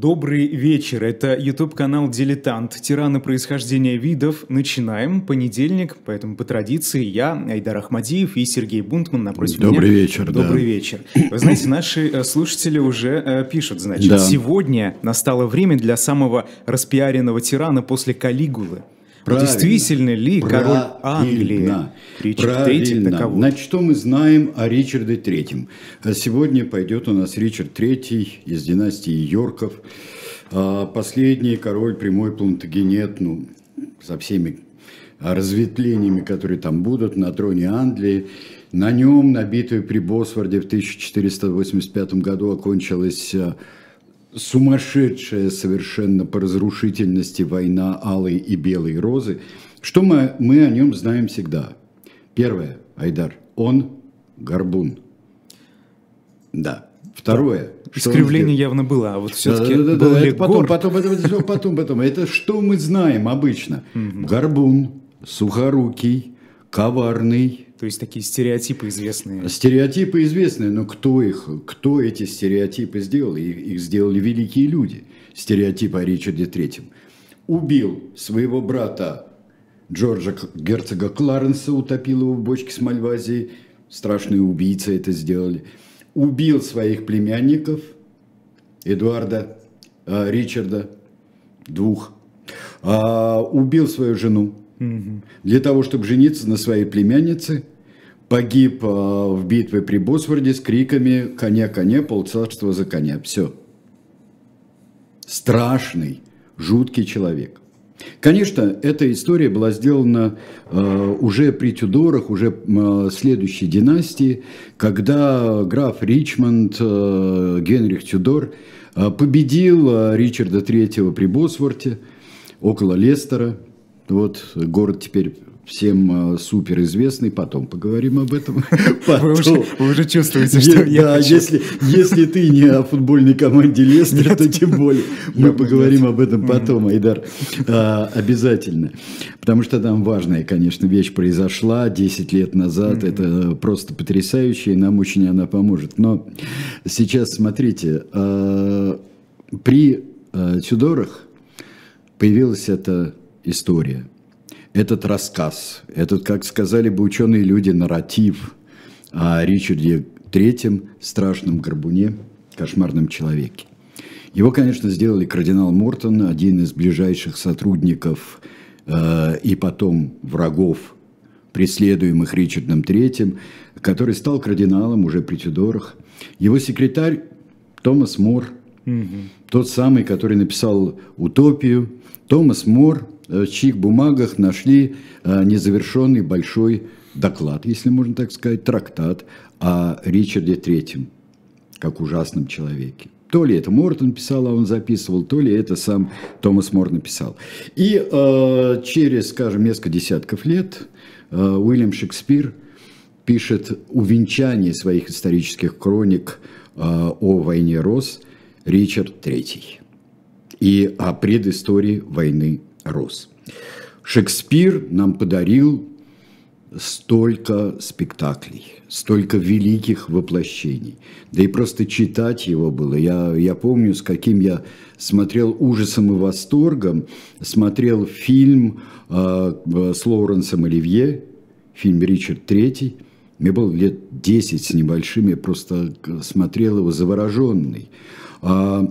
Добрый вечер, это YouTube-канал «Дилетант. Тираны происхождения видов». Начинаем. Понедельник, поэтому по традиции я, Айдар Ахмадиев и Сергей Бунтман напротив Добрый меня. вечер, Добрый да. вечер. Вы знаете, наши э, слушатели уже э, пишут, значит, Да. сегодня настало время для самого распиаренного тирана после Калигулы. Правильно. Действительно ли король Англии. Ричард Правильно. таковой? Значит, что мы знаем о Ричарде Третьем? А Сегодня пойдет у нас Ричард Третий из династии Йорков. А, Последний король прямой плантагенет, ну, со всеми разветвлениями, которые там будут, на троне Англии. На нем, на битве при Босфорде в 1485 году окончилась а, сумасшедшая совершенно по разрушительности война алой и белой розы. Что мы, мы о нем знаем всегда? Первое, Айдар, он горбун. Да. Второе. что Искривление явно было, а вот все-таки Да, да, да, был да, ли это потом, потом, всё потом, потом. Это что мы знаем обычно? Горбун, сухорукий, коварный, То есть такие стереотипы известные. Стереотипы известны, но кто их, кто эти стереотипы сделал? Их, их сделали великие люди. Стереотипы о Ричарде Третьем. Убил своего брата Джорджа герцога Кларенса, утопил его в бочке с Мальвазией. Страшные убийцы это сделали. Убил своих племянников Эдуарда, э, Ричарда, двух. А, убил свою жену, для того, чтобы жениться на своей племяннице, погиб а, в битве при Босфорде с криками «Коня, коня, полцарства за коня». Все. Страшный, жуткий человек. Конечно, эта история была сделана э, уже при Тюдорах, уже э, следующей династии, когда граф Ричмонд, э, Генрих Тюдор, э, победил э, Ричарда III при Босворте, около Лестера. Вот город теперь всем э, супер известный, потом поговорим об этом. Вы уже, Потом. вы уже чувствуете, что Е- я да, хочу. если, если ты не о футбольной команде Лестер, то тем более. Мы Явно поговорим об этом потом, Айдар. А, обязательно. Потому что там важная, конечно, вещь произошла 10 лет назад. Это просто потрясающе, и нам очень она поможет. Но сейчас, смотрите, а, при а, Тюдорах появилась эта история, этот рассказ, этот, как сказали бы ученые люди, нарратив о Ричарде Третьем, страшном горбуне, кошмарном человеке. Его, конечно, сделали кардинал Мортон, один из ближайших сотрудников э, и потом врагов, преследуемых Ричардом Третьим, который стал кардиналом уже при Тюдорах. Его секретарь Томас Мор, тот самый, который написал «Утопию», Томас Мор, чьих бумагах нашли э, незавершенный большой доклад, если можно так сказать, трактат о Ричарде Третьем, как ужасном человеке. То ли это Мортон писал, а он записывал, то ли это сам Томас Мор написал. И э, через, скажем, несколько десятков лет э, Уильям Шекспир пишет увенчание своих исторических хроник э, о войне Рос Ричард Третий и о предыстории войны Рос. Шекспир нам подарил столько спектаклей, столько великих воплощений. Да и просто читать его было. Я, я помню, с каким я смотрел ужасом и восторгом, смотрел фильм э, с Лоуренсом Оливье, фильм «Ричард Третий». Мне было лет 10 с небольшим, я просто смотрел его завороженный. А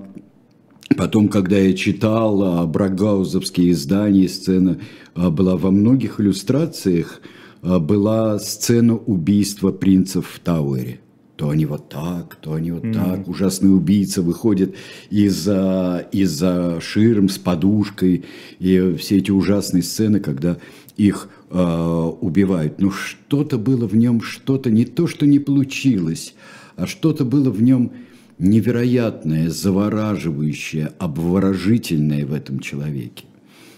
Потом, когда я читал брагаузовские издания, сцена а, была во многих иллюстрациях, а, была сцена убийства принцев в Тауэре. То они вот так, то они вот так. Ужасный убийца выходит из-за из ширм с подушкой. И все эти ужасные сцены, когда их а, убивают. Но что-то было в нем, что-то не то, что не получилось, а что-то было в нем невероятное, завораживающее, обворожительное в этом человеке.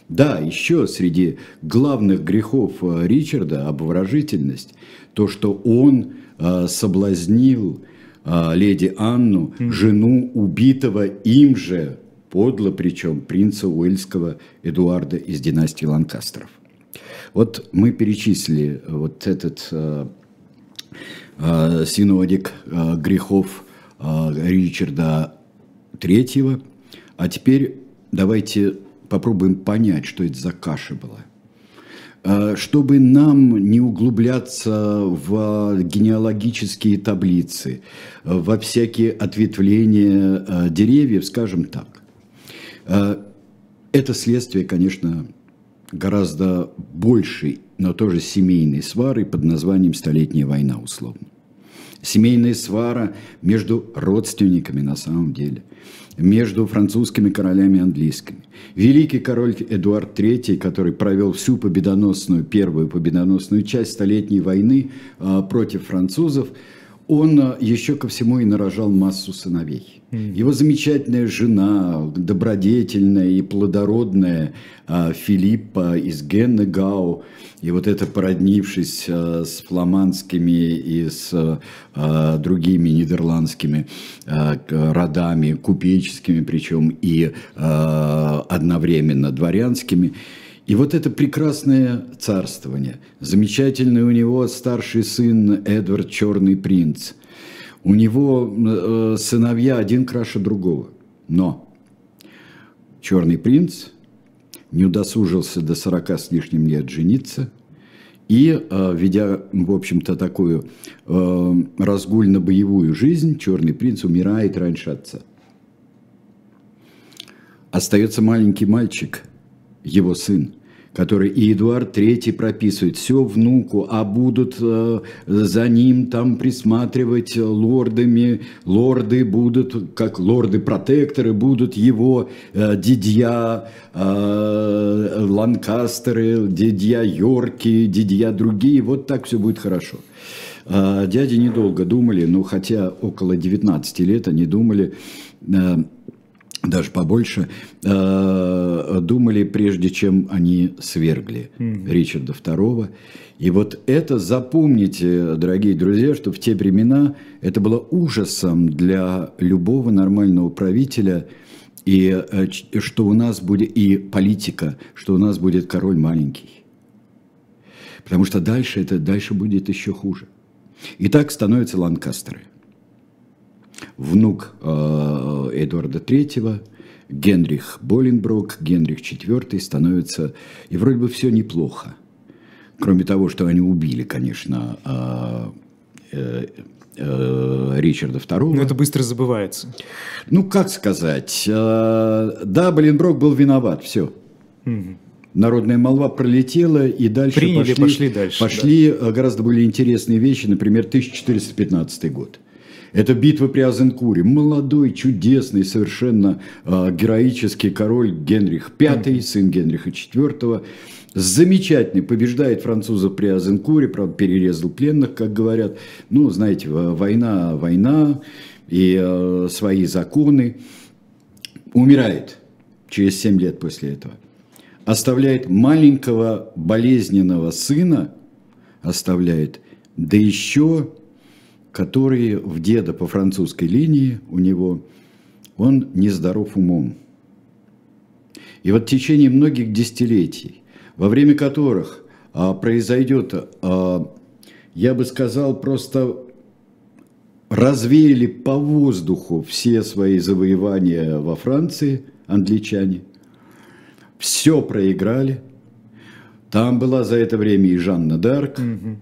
Да, еще среди главных грехов э, Ричарда обворожительность, то, что он э, соблазнил э, леди Анну, жену убитого им же, подло причем, принца Уэльского Эдуарда из династии Ланкастеров. Вот мы перечислили вот этот э, э, синодик э, грехов э, Ричарда Третьего. А теперь давайте попробуем понять, что это за каша была. А, чтобы нам не углубляться в генеалогические таблицы, во всякие ответвления а, деревьев, скажем так. А, это следствие, конечно, гораздо большей, но тоже семейной свары под названием «Столетняя война» условно. Семейная свара между родственниками на самом деле – между французскими королями и английскими. Великий король Эдуард III, который провел всю победоносную, первую победоносную часть Столетней войны э, против французов, он э, еще ко всему и нарожал массу сыновей. Его замечательная жена, добродетельная и плодородная э, Филиппа из Геннегау, и вот это породнившись э, с фламандскими и с другими нидерландскими родами, купеческими причем, и одновременно дворянскими, и вот это прекрасное царствование, замечательный у него старший сын Эдвард Черный принц, у него сыновья один краше другого, но Черный принц – не удосужился до 40 с лишним лет жениться, и, э, ведя, в общем-то, такую э, разгульно-боевую жизнь, Черный принц умирает раньше отца. Остается маленький мальчик, его сын, который и Эдуард III прописывает, все внуку, а будут э, за ним там присматривать лордами, лорды будут, как лорды-протекторы, будут его э, дидья э, Ланкастеры, дидья Йорки, дидья другие, вот так все будет хорошо. Э, дяди недолго думали, но хотя около 19 лет они думали, э, даже побольше, э, думали, прежде чем они свергли mm-hmm. Ричарда II. И вот это запомните, дорогие друзья, что в те времена это было ужасом для любого нормального правителя, и э, что у нас будет, и политика, что у нас будет король маленький. Потому что дальше это дальше будет еще хуже. И так становятся ланкастеры внук э, Эдуарда III, Генрих Боленброк, Генрих IV становится, и вроде бы все неплохо. Кроме того, что они убили, конечно, э, э, Ричарда II. Но это быстро забывается. Ну, как сказать. Да, Боленброк был виноват, все. Угу. Народная молва пролетела, и дальше Приняли, пошли, пошли дальше. Пошли да. гораздо более интересные вещи, например, 1415 год. Это битва при Азенкуре. Молодой, чудесный, совершенно э, героический король Генрих V, сын Генриха IV, замечательный, побеждает французов при Азенкуре, правда, перерезал пленных, как говорят. Ну, знаете, война, война и э, свои законы. Умирает через 7 лет после этого. Оставляет маленького болезненного сына, оставляет, да еще который в деда по французской линии у него, он нездоров умом. И вот в течение многих десятилетий, во время которых а, произойдет, а, я бы сказал, просто развеяли по воздуху все свои завоевания во Франции, англичане, все проиграли. Там была за это время и Жанна Дарк, угу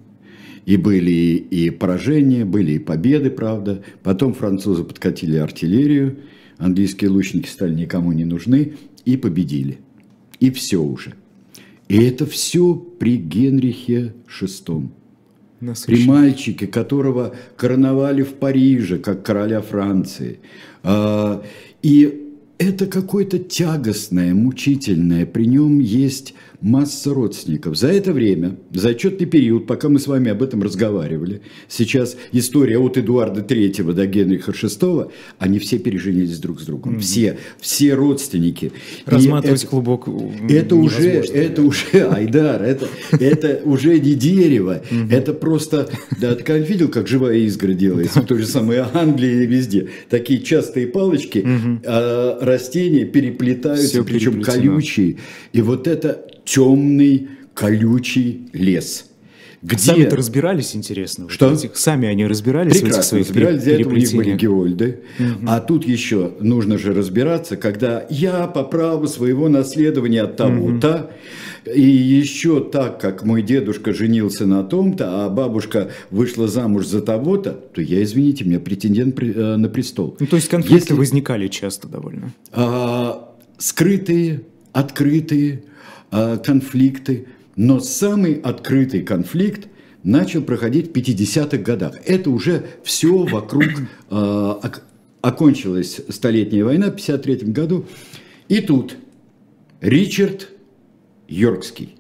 и были и поражения, были и победы, правда. Потом французы подкатили артиллерию, английские лучники стали никому не нужны и победили. И все уже. И это все при Генрихе VI. При мальчике, которого короновали в Париже, как короля Франции. А, и это какое-то тягостное, мучительное. При нем есть масса родственников. За это время, за отчетный период, пока мы с вами об этом разговаривали, сейчас история от Эдуарда III до Генриха VI, они все пережились друг с другом. Mm-hmm. Все, все родственники. Разматывать это, клубок Это уже, это уже, Айдар, это, это уже не дерево. Это просто, да, ты видел, как живая изгородь делается, в той же самой Англии и везде. Такие частые палочки, а растения переплетаются, причем колючие. И вот это темный колючий лес. Где? Сами-то разбирались, интересно. Что? Вот этих, сами они разбирались Прекрасно, в этих своих разбирались, для этого у них были геольды. Угу. А тут еще нужно же разбираться, когда я по праву своего наследования от того-то, угу. и еще так, как мой дедушка женился на том-то, а бабушка вышла замуж за того-то, то я, извините, меня претендент э, на престол. Ну, то есть конфликты Если... возникали часто довольно? А, скрытые, открытые конфликты – но самый открытый конфликт начал проходить в 50-х годах. Это уже все вокруг э, окончилась Столетняя война в 53 году. И тут Ричард Йоркский,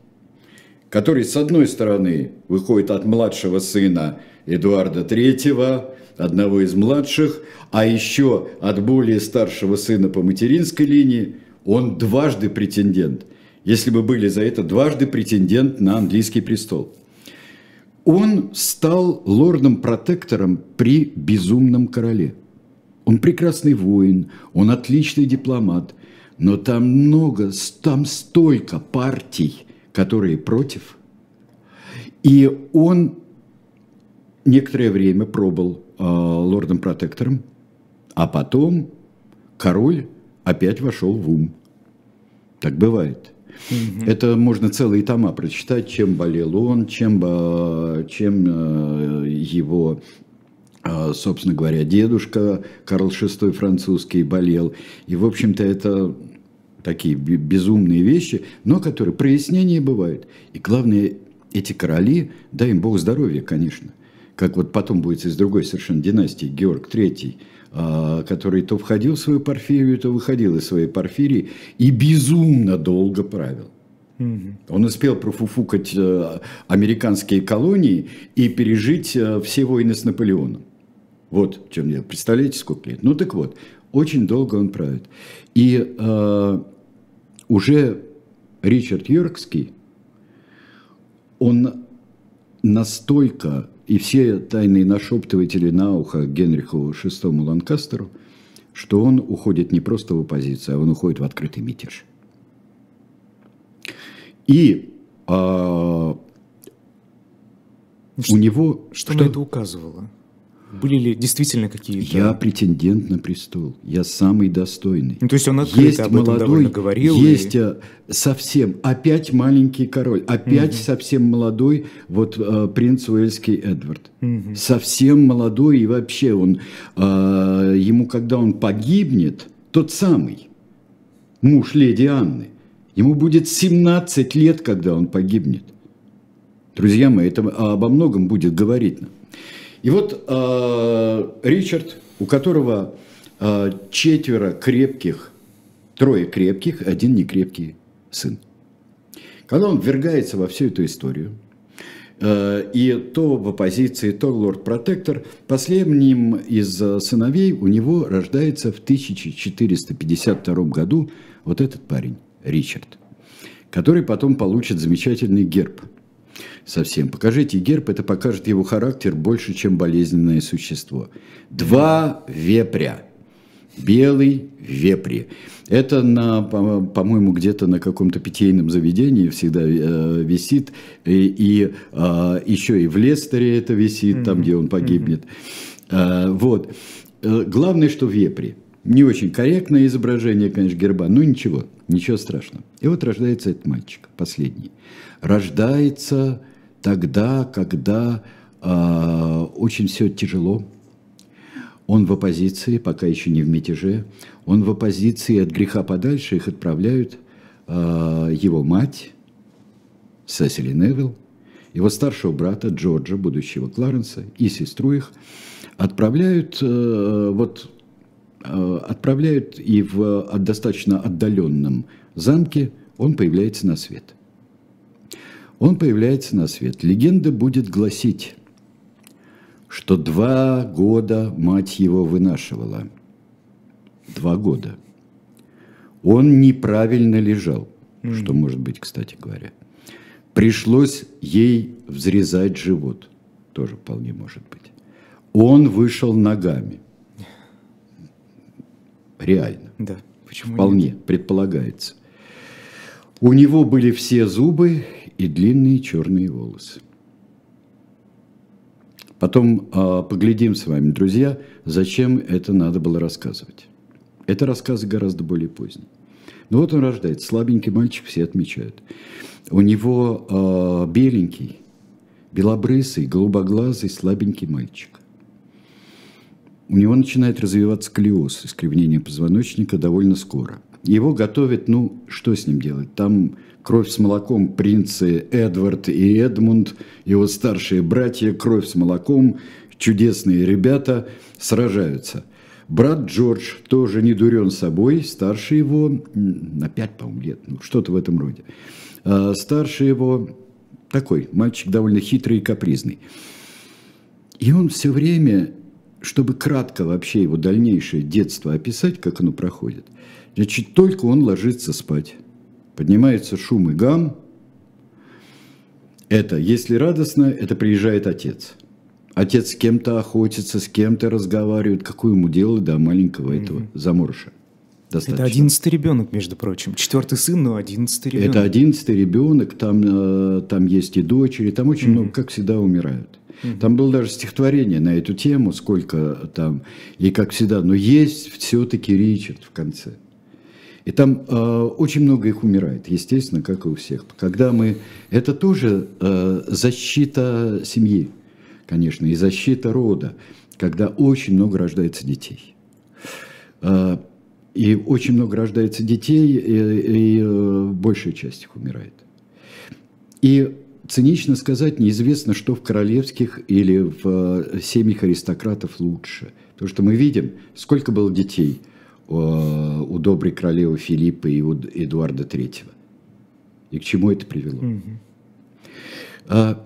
который, с одной стороны, выходит от младшего сына Эдуарда III, одного из младших, а еще от более старшего сына по материнской линии, он дважды претендент – если бы были за это дважды претендент на английский престол. Он стал лордом-протектором при безумном короле. Он прекрасный воин, он отличный дипломат, но там много, там столько партий, которые против. И он некоторое время пробыл э, лордом-протектором, а потом король опять вошел в ум. Так бывает. Угу. Это можно целые тома прочитать, чем болел он, чем, э, чем э, его э, собственно говоря, дедушка Карл VI французский болел. И, в общем-то, это такие безумные вещи, но которые прояснения бывают. И главное, эти короли, дай им Бог здоровья, конечно, как вот потом будет из другой совершенно династии, Георг III, который то входил в свою порфирию, то выходил из своей порфирии и безумно долго правил. Он успел профуфукать э, американские колонии и пережить э, все войны с Наполеоном. Вот в чем я. Представляете, сколько лет? Ну так вот, очень долго он правит. И э, уже Ричард Йоркский, он настолько и все тайные нашептыватели на ухо Генриху VI Ланкастеру, что он уходит не просто в оппозицию, а он уходит в открытый мятеж. И а, что, у него... Что, что на это указывало? Были ли действительно какие-то... Я претендент на престол. Я самый достойный. Ну, то есть он открыто есть об молодой, этом довольно говорил. Есть и... Э, совсем, опять маленький король, опять угу. совсем молодой, вот э, принц Уэльский Эдвард. Угу. Совсем молодой и вообще он, э, ему когда он погибнет, тот самый муж леди Анны, ему будет 17 лет, когда он погибнет. Друзья мои, это обо многом будет говорить нам. И вот э, Ричард, у которого э, четверо крепких, трое крепких, один некрепкий сын. Когда он ввергается во всю эту историю, э, и то в оппозиции, то лорд-протектор, последним из сыновей у него рождается в 1452 году вот этот парень, Ричард, который потом получит замечательный герб – совсем. Покажите герб, это покажет его характер больше, чем болезненное существо. Два вепря. Белый вепри. Это, на, по-моему, где-то на каком-то питейном заведении всегда э, висит. И, и э, еще и в Лестере это висит, mm-hmm. там, где он погибнет. Mm-hmm. Э, вот. Главное, что вепри. Не очень корректное изображение, конечно, герба, но ничего, ничего страшного. И вот рождается этот мальчик, последний. Рождается тогда, когда э, очень все тяжело. Он в оппозиции, пока еще не в мятеже. Он в оппозиции от греха подальше. Их отправляют э, его мать, Сесили Невилл, его старшего брата Джорджа, будущего Кларенса, и сестру их отправляют, э, вот, отправляют и в достаточно отдаленном замке он появляется на свет. Он появляется на свет. Легенда будет гласить, что два года мать его вынашивала. Два года. Он неправильно лежал, mm. что может быть, кстати говоря. Пришлось ей взрезать живот. Тоже вполне может быть. Он вышел ногами. Реально. Да. Почему Вполне, нет? предполагается. У него были все зубы и длинные черные волосы. Потом э, поглядим с вами, друзья, зачем это надо было рассказывать. Это рассказы гораздо более поздние. Ну вот он рождается, слабенький мальчик, все отмечают. У него э, беленький, белобрысый, голубоглазый, слабенький мальчик. У него начинает развиваться колиоз, искривление позвоночника довольно скоро. Его готовят, ну, что с ним делать? Там кровь с молоком принцы Эдвард и Эдмунд, его старшие братья, кровь с молоком, чудесные ребята сражаются. Брат Джордж тоже не дурен собой, старше его, на пять, по-моему, лет, ну, что-то в этом роде. А старше его такой, мальчик довольно хитрый и капризный. И он все время, чтобы кратко вообще его дальнейшее детство описать, как оно проходит, значит, только он ложится спать. Поднимается шум и гам. Это, если радостно, это приезжает отец. Отец с кем-то охотится, с кем-то разговаривает. Какое ему дело до маленького этого mm-hmm. заморыша? Достаточно. Это одиннадцатый ребенок, между прочим. Четвертый сын, но одиннадцатый ребенок. Это одиннадцатый ребенок, там, э, там есть и дочери, там очень mm-hmm. много, как всегда, умирают. Mm-hmm. Там было даже стихотворение на эту тему, сколько там, и как всегда, но есть все-таки Ричард в конце. И там э, очень много их умирает, естественно, как и у всех. Когда мы... Это тоже э, защита семьи, конечно, и защита рода, когда очень много рождается детей. Э, и очень много рождается детей, и, и э, большая часть их умирает. И цинично сказать, неизвестно, что в королевских или в э, семьях аристократов лучше. Потому что мы видим, сколько было детей у, э, у доброй королевы Филиппа и у Эдуарда Третьего. И к чему это привело. Mm-hmm.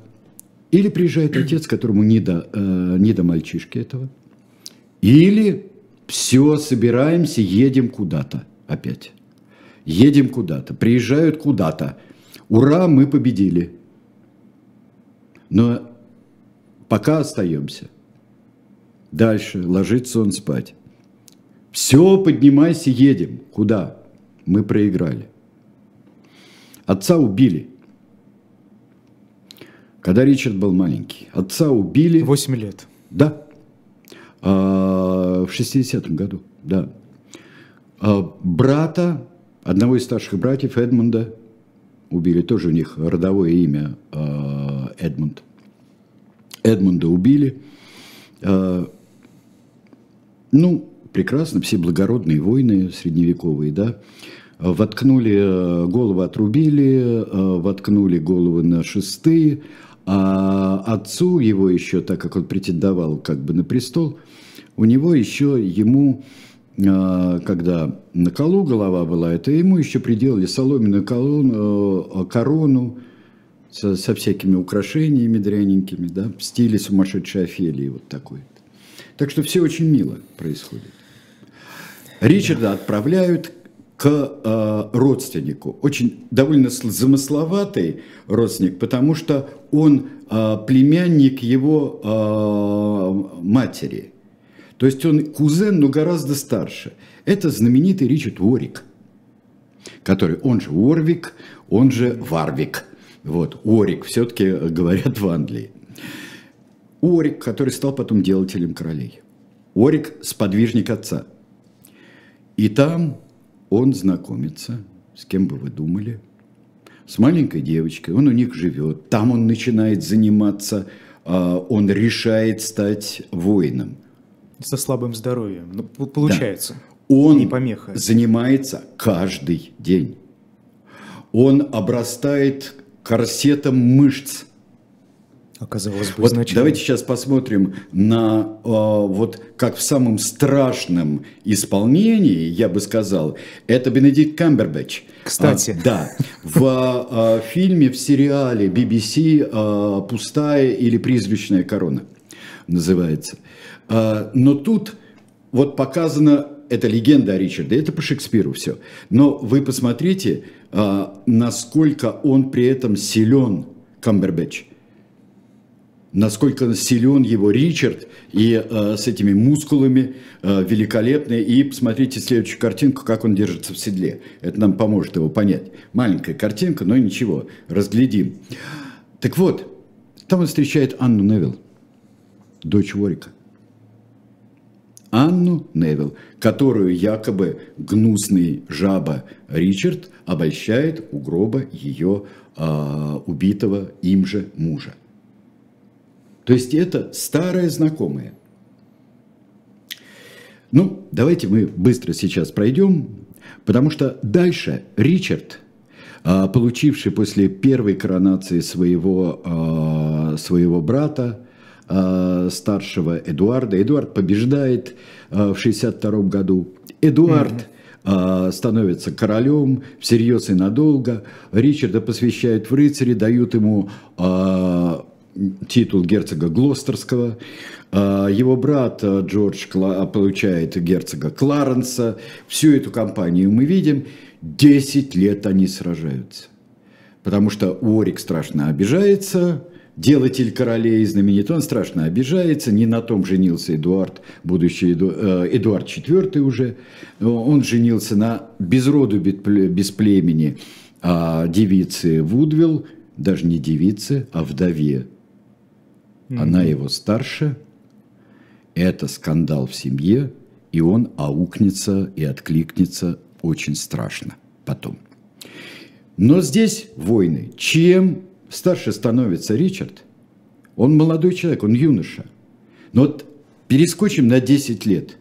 Или приезжает отец, которому не до, не до мальчишки этого. Или все, собираемся, едем куда-то опять. Едем куда-то, приезжают куда-то. Ура, мы победили. Но пока остаемся. Дальше ложится он спать. Все, поднимайся, едем. Куда? Мы проиграли. Отца убили. Когда Ричард был маленький. Отца убили. Восемь лет. Да. А, в 60-м году, да. А, брата, одного из старших братьев Эдмунда, убили, тоже у них родовое имя а, Эдмунд. Эдмунда убили. Ну, прекрасно, все благородные войны средневековые, да. Воткнули голову, отрубили, воткнули головы на шесты, а отцу его еще, так как он претендовал как бы на престол, у него еще ему, а, когда на колу голова была, это ему еще приделали соломенную колону, э, корону со, со всякими украшениями дряненькими, да, в стиле сумасшедшей Офелии вот такой. Так что все очень мило происходит. Ричарда отправляют к э, родственнику. Очень довольно замысловатый родственник, потому что он э, племянник его э, матери. То есть он кузен, но гораздо старше. Это знаменитый Ричард Уорик, который, он же Уорвик, он же Варвик. Вот, Уорик, все-таки говорят в Англии. Уорик, который стал потом делателем королей. Уорик – сподвижник отца. И там он знакомится, с кем бы вы думали, с маленькой девочкой, он у них живет, там он начинает заниматься, а, он решает стать воином. Со слабым здоровьем, ну, получается. Да. Он не помеха. занимается каждый день. Он обрастает корсетом мышц – Оказалось бы, вот изначально. Давайте сейчас посмотрим на э, вот как в самом страшном исполнении, я бы сказал, это Бенедикт Камбербэтч. Кстати. А, да. В э, фильме, в сериале BBC э, «Пустая или призрачная корона» называется. Э, но тут вот показано это легенда о Ричарде, это по Шекспиру все. Но вы посмотрите, э, насколько он при этом силен, Камбербэтч насколько силен его Ричард и э, с этими мускулами э, великолепный. И посмотрите следующую картинку, как он держится в седле. Это нам поможет его понять. Маленькая картинка, но ничего, разглядим. Так вот, там он встречает Анну Невилл. дочь Ворика. Анну Невилл, которую якобы гнусный жаба Ричард обольщает у гроба ее а, убитого им же мужа. То есть это старая знакомая. Ну, давайте мы быстро сейчас пройдем, потому что дальше Ричард, а, получивший после первой коронации своего, а, своего брата, а, старшего Эдуарда. Эдуард побеждает в 62 году. Эдуард mm-hmm. становится королем всерьез и надолго. Ричарда посвящают в рыцари, дают ему титул герцога Глостерского. Его брат Джордж получает герцога Кларенса. Всю эту кампанию мы видим. Десять лет они сражаются. Потому что Уорик страшно обижается, делатель королей знаменит, он страшно обижается, не на том женился Эдуард, будущий э, Эдуард IV уже, он женился на безроду без племени а девице Вудвилл, даже не девице, а вдове. Она его старше, это скандал в семье, и он аукнется и откликнется очень страшно потом. Но здесь войны. Чем старше становится Ричард, он молодой человек, он юноша. Но вот перескочим на 10 лет,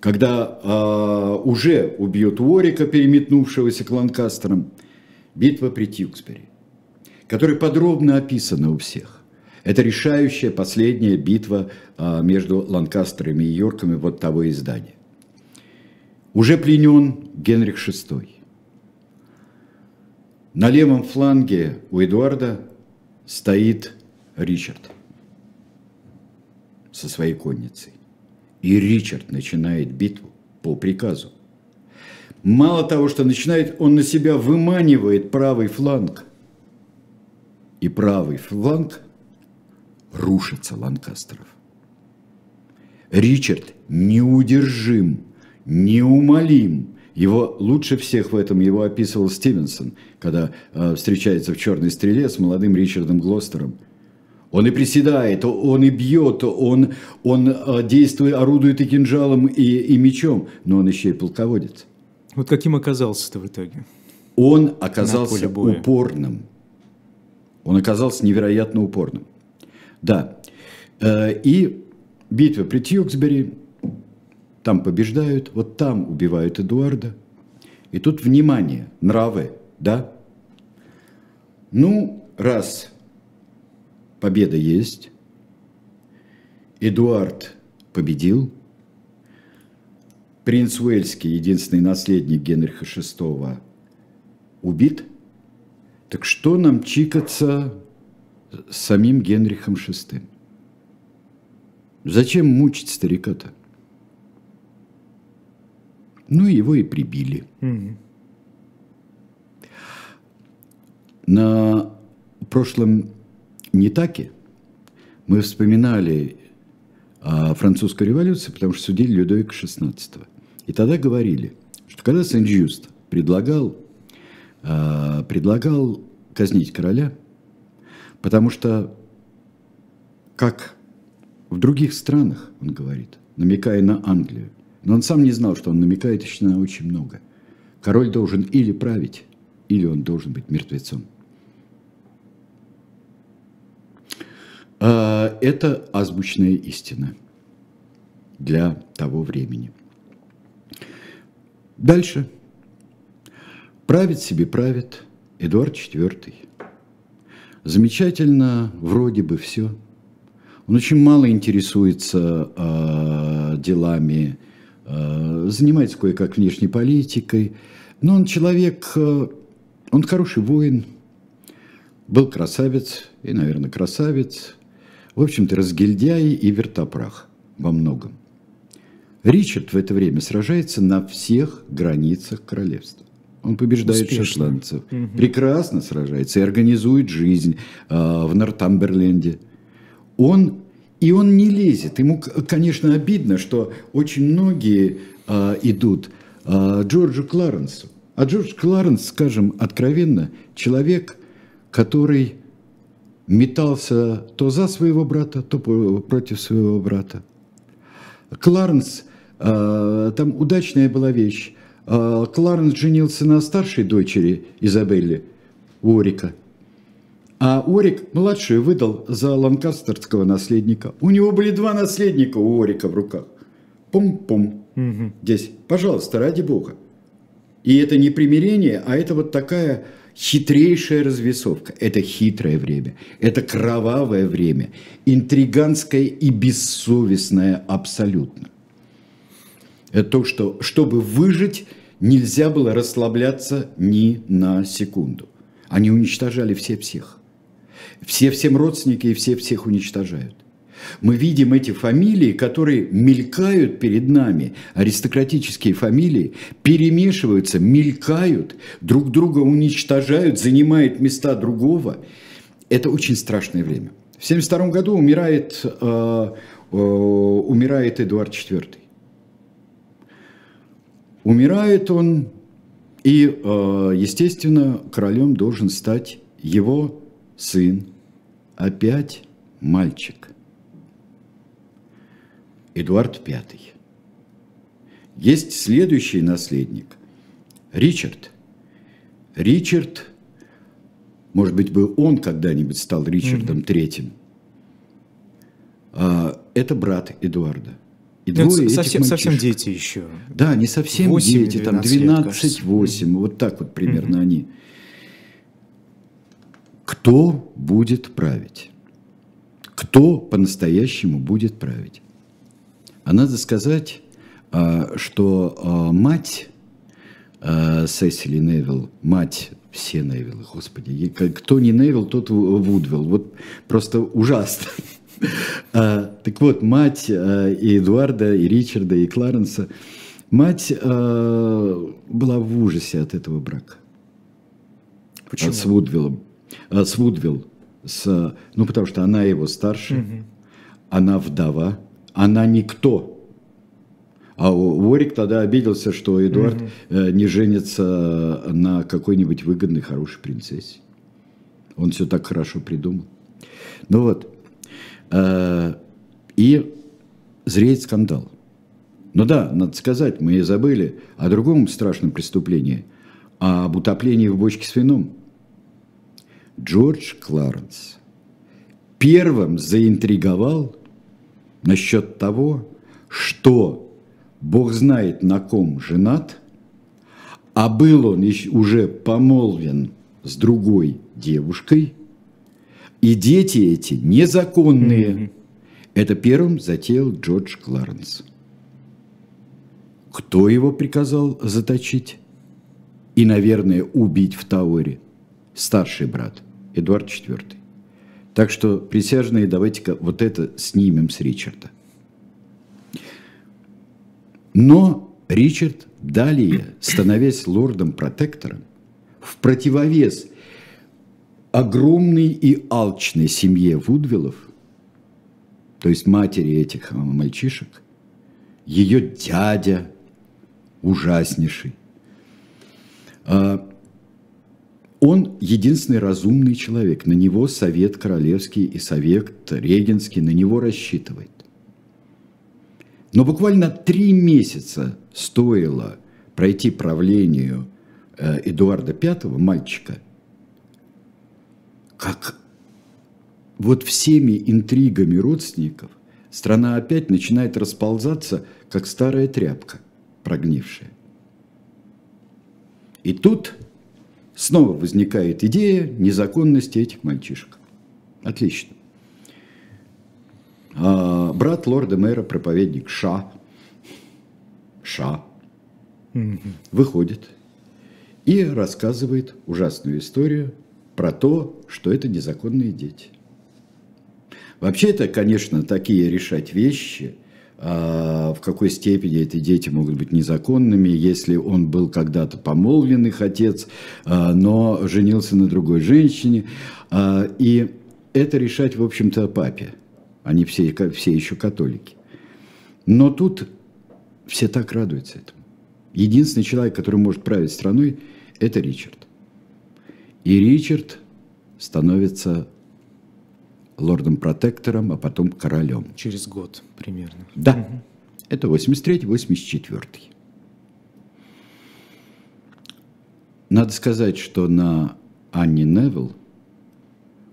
когда э, уже убьют Уорика, переметнувшегося к Ланкастерам, битва при Тьюксбери, которая подробно описана у всех. Это решающая последняя битва э, между Ланкастерами и Йорками вот того издания. Уже пленен Генрих VI – на левом фланге у Эдуарда стоит Ричард со своей конницей. И Ричард начинает битву по приказу. Мало того, что начинает, он на себя выманивает правый фланг. И правый фланг рушится Ланкастеров. Ричард неудержим, неумолим, его лучше всех в этом его описывал Стивенсон, когда э, встречается в «Черной стреле» с молодым Ричардом Глостером. Он и приседает, он и бьет, он, он э, действует, орудует и кинжалом, и, и мечом, но он еще и полководец. Вот каким оказался-то в итоге? Он оказался упорным. Он оказался невероятно упорным. Да. Э, и битва при Тьюксбери там побеждают, вот там убивают Эдуарда. И тут внимание, нравы, да? Ну, раз победа есть, Эдуард победил, принц Уэльский, единственный наследник Генриха VI, убит, так что нам чикаться с самим Генрихом VI? Зачем мучить старика-то? Ну, его и прибили. Mm-hmm. На прошлом Нетаке мы вспоминали о французской революции, потому что судили Людовика XVI. И тогда говорили, что когда Сен-Жюст предлагал, э, предлагал казнить короля, потому что, как в других странах, он говорит, намекая на Англию, но он сам не знал, что он намекает еще на очень много. Король должен или править, или он должен быть мертвецом. А, это азбучная истина для того времени. Дальше. Правит себе правит Эдуард IV. Замечательно, вроде бы все. Он очень мало интересуется э, делами занимается кое-как внешней политикой. Но он человек, э, он хороший воин, был красавец и, наверное, красавец. В общем-то, разгильдяй и вертопрах во многом. Ричард в это время сражается на всех границах королевства. Он побеждает Успешно. шотландцев, угу. прекрасно сражается и организует жизнь э, в Нортамберленде. Он и он не лезет. Ему, конечно, обидно, что очень многие а, идут а, Джорджу Кларенсу. А Джордж Кларенс, скажем откровенно, человек, который метался то за своего брата, то против своего брата. Кларенс, э, там удачная была вещь. Э, Кларенс женился на старшей дочери Изабелли, Орика. А Орик младшую выдал за ланкастерского наследника. У него были два наследника у Орика в руках. Пум-пум. Угу. Здесь, пожалуйста, ради бога. И это не примирение, а это вот такая хитрейшая развесовка. Это хитрое время, это кровавое время, интриганское и бессовестное абсолютно. Это то, что, чтобы выжить, нельзя было расслабляться ни на секунду. Они уничтожали все всех. Все всем родственники и все всех уничтожают. Мы видим эти фамилии, которые мелькают перед нами, аристократические фамилии, перемешиваются, мелькают, друг друга уничтожают, занимают места другого. Это очень страшное время. В 1972 году умирает, э, э, умирает Эдуард IV. Умирает он, и, э, естественно, королем должен стать его сын, опять мальчик. Эдуард V. Есть следующий наследник, Ричард. Ричард, может быть, бы он когда-нибудь стал Ричардом угу. Третьим. А, это брат Эдуарда. И ну, двое совсем, совсем дети еще. Да, не совсем 8, дети, там 12-8, вот так вот примерно угу. они. Кто будет править? Кто по-настоящему будет править? А надо сказать, а, что а, мать а, Сесили Невилл, мать все Невиллы, господи, кто не Невилл, тот Вудвилл. Вот просто ужасно. Так вот, мать и Эдуарда, и Ричарда, и Кларенса, мать была в ужасе от этого брака. Почему? С Вудвиллом. С Вудвилл. С, ну, потому что она его старше, угу. она вдова, она никто. А Ворик тогда обиделся, что Эдуард угу. не женится на какой-нибудь выгодной, хорошей принцессе. Он все так хорошо придумал. Ну вот. Э, и зреет скандал. Ну да, надо сказать, мы и забыли о другом страшном преступлении, об утоплении в бочке с вином. Джордж Кларенс первым заинтриговал насчет того, что Бог знает, на ком женат, а был он уже помолвен с другой девушкой, и дети эти незаконные. Mm-hmm. Это первым затеял Джордж Кларенс. Кто его приказал заточить? И, наверное, убить в Тауэре? Старший брат, Эдуард IV. Так что, присяжные, давайте-ка вот это снимем с Ричарда. Но Ричард далее, становясь лордом-протектором, в противовес огромной и алчной семье Вудвиллов, то есть матери этих мальчишек, ее дядя ужаснейший, а, он единственный разумный человек. На него совет королевский и совет регенский на него рассчитывает. Но буквально три месяца стоило пройти правлению э, Эдуарда V, мальчика, как вот всеми интригами родственников страна опять начинает расползаться, как старая тряпка, прогнившая. И тут снова возникает идея незаконности этих мальчишек. Отлично. А, брат лорда мэра, проповедник Ша, Ша, выходит и рассказывает ужасную историю про то, что это незаконные дети. Вообще это, конечно, такие решать вещи – в какой степени эти дети могут быть незаконными, если он был когда-то помолвлен их отец, а, но женился на другой женщине. А, и это решать, в общем-то, папе. Они все, все еще католики. Но тут все так радуются этому. Единственный человек, который может править страной, это Ричард. И Ричард становится лордом-протектором, а потом королем. Через год примерно. Да, угу. это 83-84. Надо сказать, что на Анне Невилл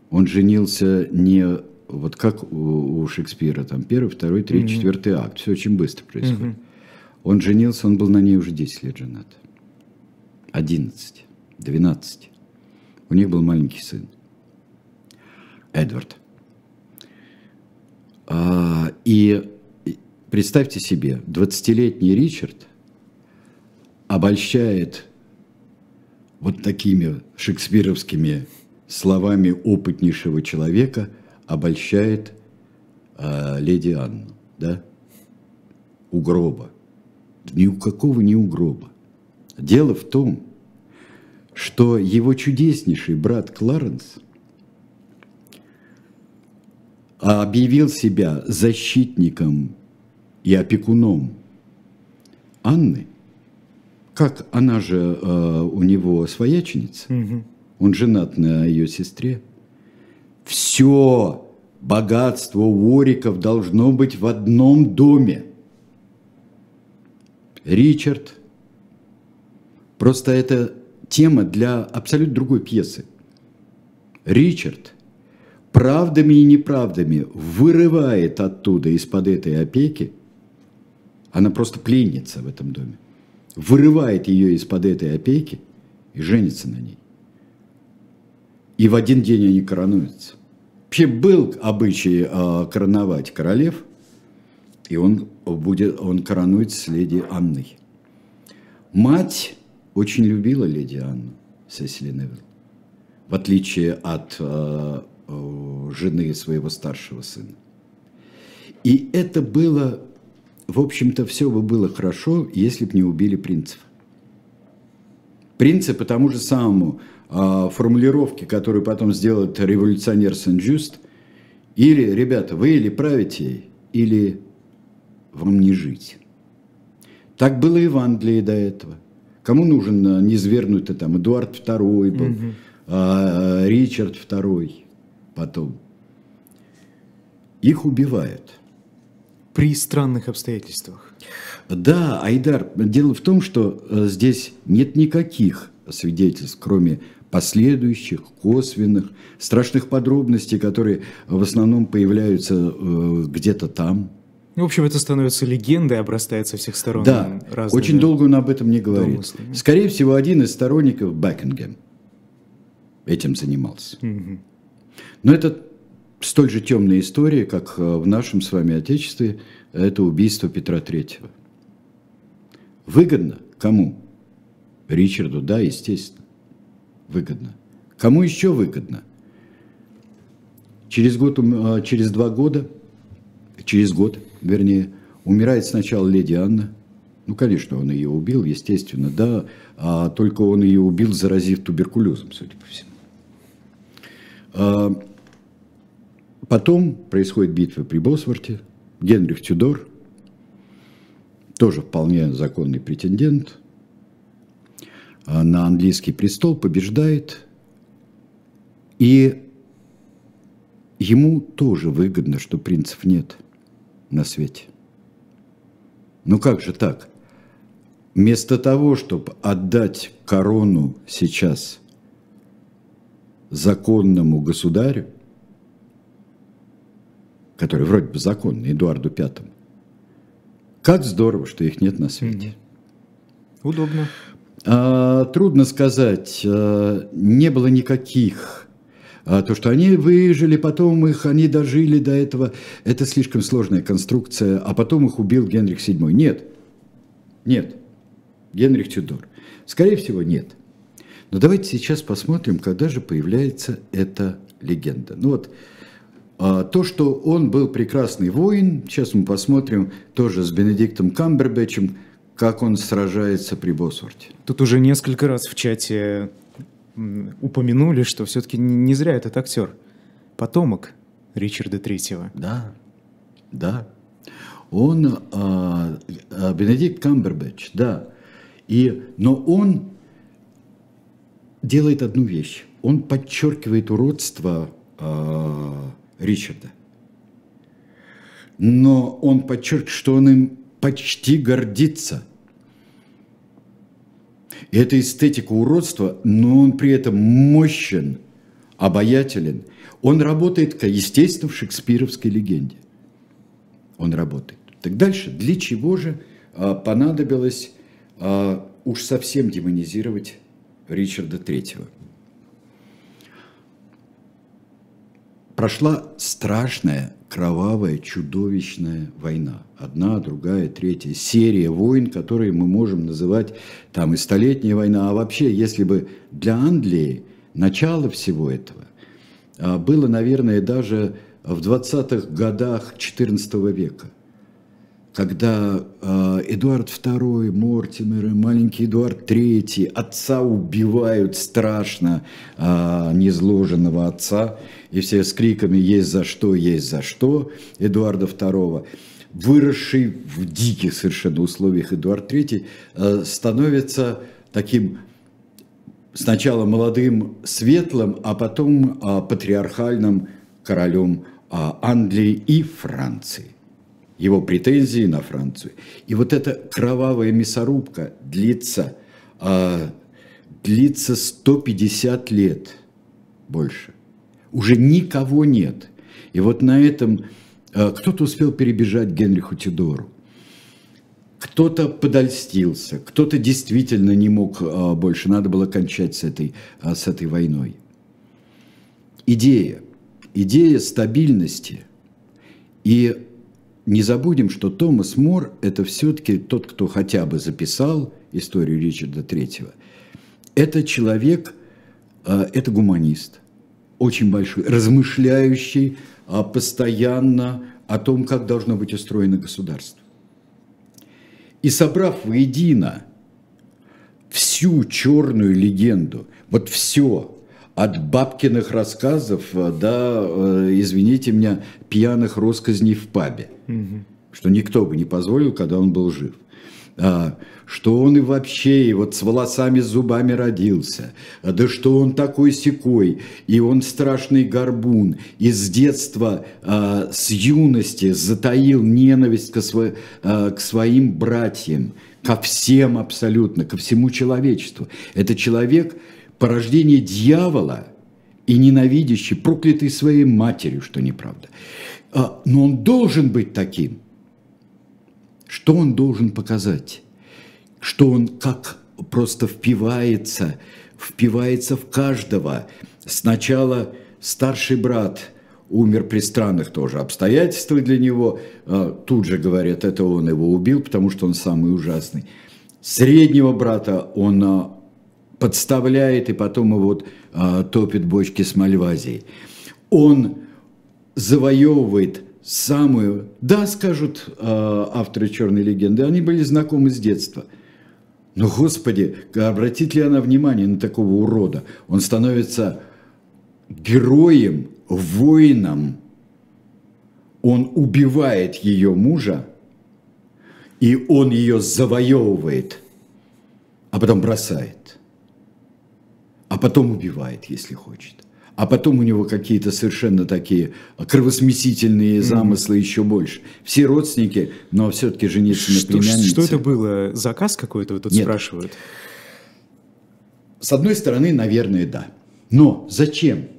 он женился не вот как у, у Шекспира, там первый, второй, третий, mm-hmm. четвертый акт. Все очень быстро происходит. Mm-hmm. Он женился, он был на ней уже 10 лет женат. 11, 12. У них был маленький сын. Эдвард. А, и представьте себе, 20-летний Ричард обольщает вот такими шекспировскими словами опытнейшего человека, обольщает э, леди Анну, да, у гроба. Ни у какого не у гроба. Дело в том, что его чудеснейший брат Кларенс – объявил себя защитником и опекуном Анны, как она же э, у него свояченица, угу. он женат на ее сестре, все богатство Уориков должно быть в одном доме. Ричард, просто это тема для абсолютно другой пьесы. Ричард – правдами и неправдами вырывает оттуда, из-под этой опеки, она просто пленница в этом доме, вырывает ее из-под этой опеки и женится на ней. И в один день они коронуются. Вообще был обычай э, короновать королев, и он, будет, он коронуется с леди Анной. Мать очень любила леди Анну, Сесили Невилл. В отличие от Э, жены своего старшего сына. И это было, в общем-то, все бы было хорошо, если бы не убили принцев. Принцы по тому же самому э, формулировке, которую потом сделает революционер Сен-Жюст, или, ребята, вы или правите, или вам не жить. Так было и в Англии до этого. Кому нужен э, низвергнутый там Эдуард II был, угу. а, Ричард II потом. Их убивают. При странных обстоятельствах. Да, Айдар, дело в том, что э, здесь нет никаких свидетельств, кроме последующих, косвенных, страшных подробностей, которые в основном появляются э, где-то там. В общем, это становится легендой, обрастает со всех сторон. Да, разными очень долго он об этом не говорит. Домыслами. Скорее всего, один из сторонников Бекингем этим занимался. Угу. Но это столь же темная история, как э, в нашем с вами Отечестве, это убийство Петра Третьего. Выгодно? Кому? Ричарду, да, естественно. Выгодно. Кому еще выгодно? Через, год, э, через два года, через год, вернее, умирает сначала леди Анна. Ну, конечно, он ее убил, естественно, да, а только он ее убил, заразив туберкулезом, судя по всему. А, потом происходит битва при Босворте. Генрих Тюдор, тоже вполне законный претендент, а, на английский престол побеждает. И ему тоже выгодно, что принцев нет на свете. Ну как же так? Вместо того, чтобы отдать корону сейчас – законному государю, который вроде бы законный, Эдуарду Пятому, как здорово, что их нет на свете. Удобно. А, трудно сказать, а, не было никаких. А, то, что они выжили, потом их, они дожили до этого, это слишком сложная конструкция, а потом их убил Генрих VII. Нет, нет, Генрих Тюдор. Скорее всего, нет. Но давайте сейчас посмотрим, когда же появляется эта легенда. Ну вот, а, то, что он был прекрасный воин, сейчас мы посмотрим тоже с Бенедиктом Камбербэтчем, как он сражается при Босворте. Тут уже несколько раз в чате упомянули, что все-таки не зря этот актер. Потомок Ричарда Третьего. Да, да. Он, а, а, Бенедикт Камбербэтч, да. И, но он делает одну вещь. Он подчеркивает уродство э, Ричарда. Но он подчеркивает, что он им почти гордится. И это эстетика уродства, но он при этом мощен, обаятелен. Он работает, естественно, в шекспировской легенде. Он работает. Так дальше, для чего же а, понадобилось а, уж совсем демонизировать Ричарда Третьего? Прошла страшная, кровавая, чудовищная война. Одна, другая, третья. Серия войн, которые мы можем называть там и столетняя война. А вообще, если бы для Англии начало всего этого а, было, наверное, даже в 20-х годах XIV века когда э, Эдуард II, Мортимер, маленький Эдуард III, отца убивают страшно, э, незложенного отца, и все с криками «есть за что, есть за что» Эдуарда II, выросший в диких совершенно условиях Эдуард III, э, становится таким сначала молодым, светлым, а потом э, патриархальным королем э, Англии и Франции его претензии на Францию. И вот эта кровавая мясорубка длится, а, длится 150 лет больше. Уже никого нет. И вот на этом а, кто-то успел перебежать Генриху Тюдору. Кто-то подольстился, кто-то действительно не мог а, больше, надо было кончать с этой, а, с этой войной. Идея, идея стабильности и не забудем, что Томас Мор – это все-таки тот, кто хотя бы записал историю Ричарда Третьего. Это человек, а, это гуманист, очень большой, размышляющий а, постоянно о том, как должно быть устроено государство. И собрав воедино всю черную легенду, вот все, от бабкиных рассказов до, э, извините меня, пьяных россказней в пабе – угу. что никто бы не позволил, когда он был жив. А, что он и вообще и вот с волосами, с зубами родился, а, да что он такой секой, и он страшный горбун, и с детства, а, с юности затаил ненависть к, сво, а, к своим братьям, ко всем абсолютно, ко всему человечеству. Это человек, порождение дьявола и ненавидящий, проклятый своей матерью, что неправда. А, но он должен быть таким. Что он должен показать? Что он как просто впивается, впивается в каждого. Сначала старший брат умер при странных тоже обстоятельствах для него. А, тут же говорят, это он его убил, потому что он самый ужасный. Среднего брата он а, подставляет и потом вот, топит бочки с мальвазией. Он завоевывает самую... Да, скажут э, авторы «Черной легенды», они были знакомы с детства. Но, Господи, обратит ли она внимание на такого урода? Он становится героем, воином. Он убивает ее мужа, и он ее завоевывает, а потом бросает, а потом убивает, если хочет а потом у него какие-то совершенно такие кровосмесительные замыслы mm-hmm. еще больше. Все родственники, но все-таки жениться на племяннице. Что это было? Заказ какой-то тут Нет. спрашивают? С одной стороны, наверное, да. Но зачем?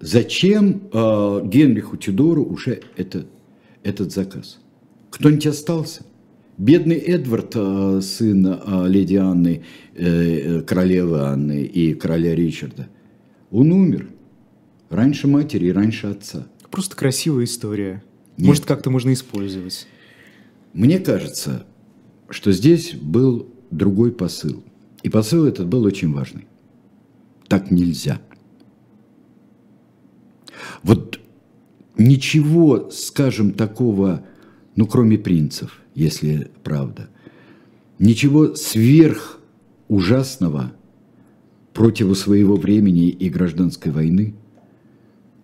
Зачем э, Генриху Тюдору уже это, этот заказ? Кто-нибудь остался? Бедный Эдвард, э, сын э, леди Анны, э, королевы Анны и короля Ричарда, он умер. Раньше матери и раньше отца. Просто красивая история. Нет. Может, как-то можно использовать. Мне кажется, что здесь был другой посыл. И посыл этот был очень важный. Так нельзя. Вот ничего, скажем, такого, ну, кроме принцев, если правда, ничего сверх ужасного против своего времени и гражданской войны –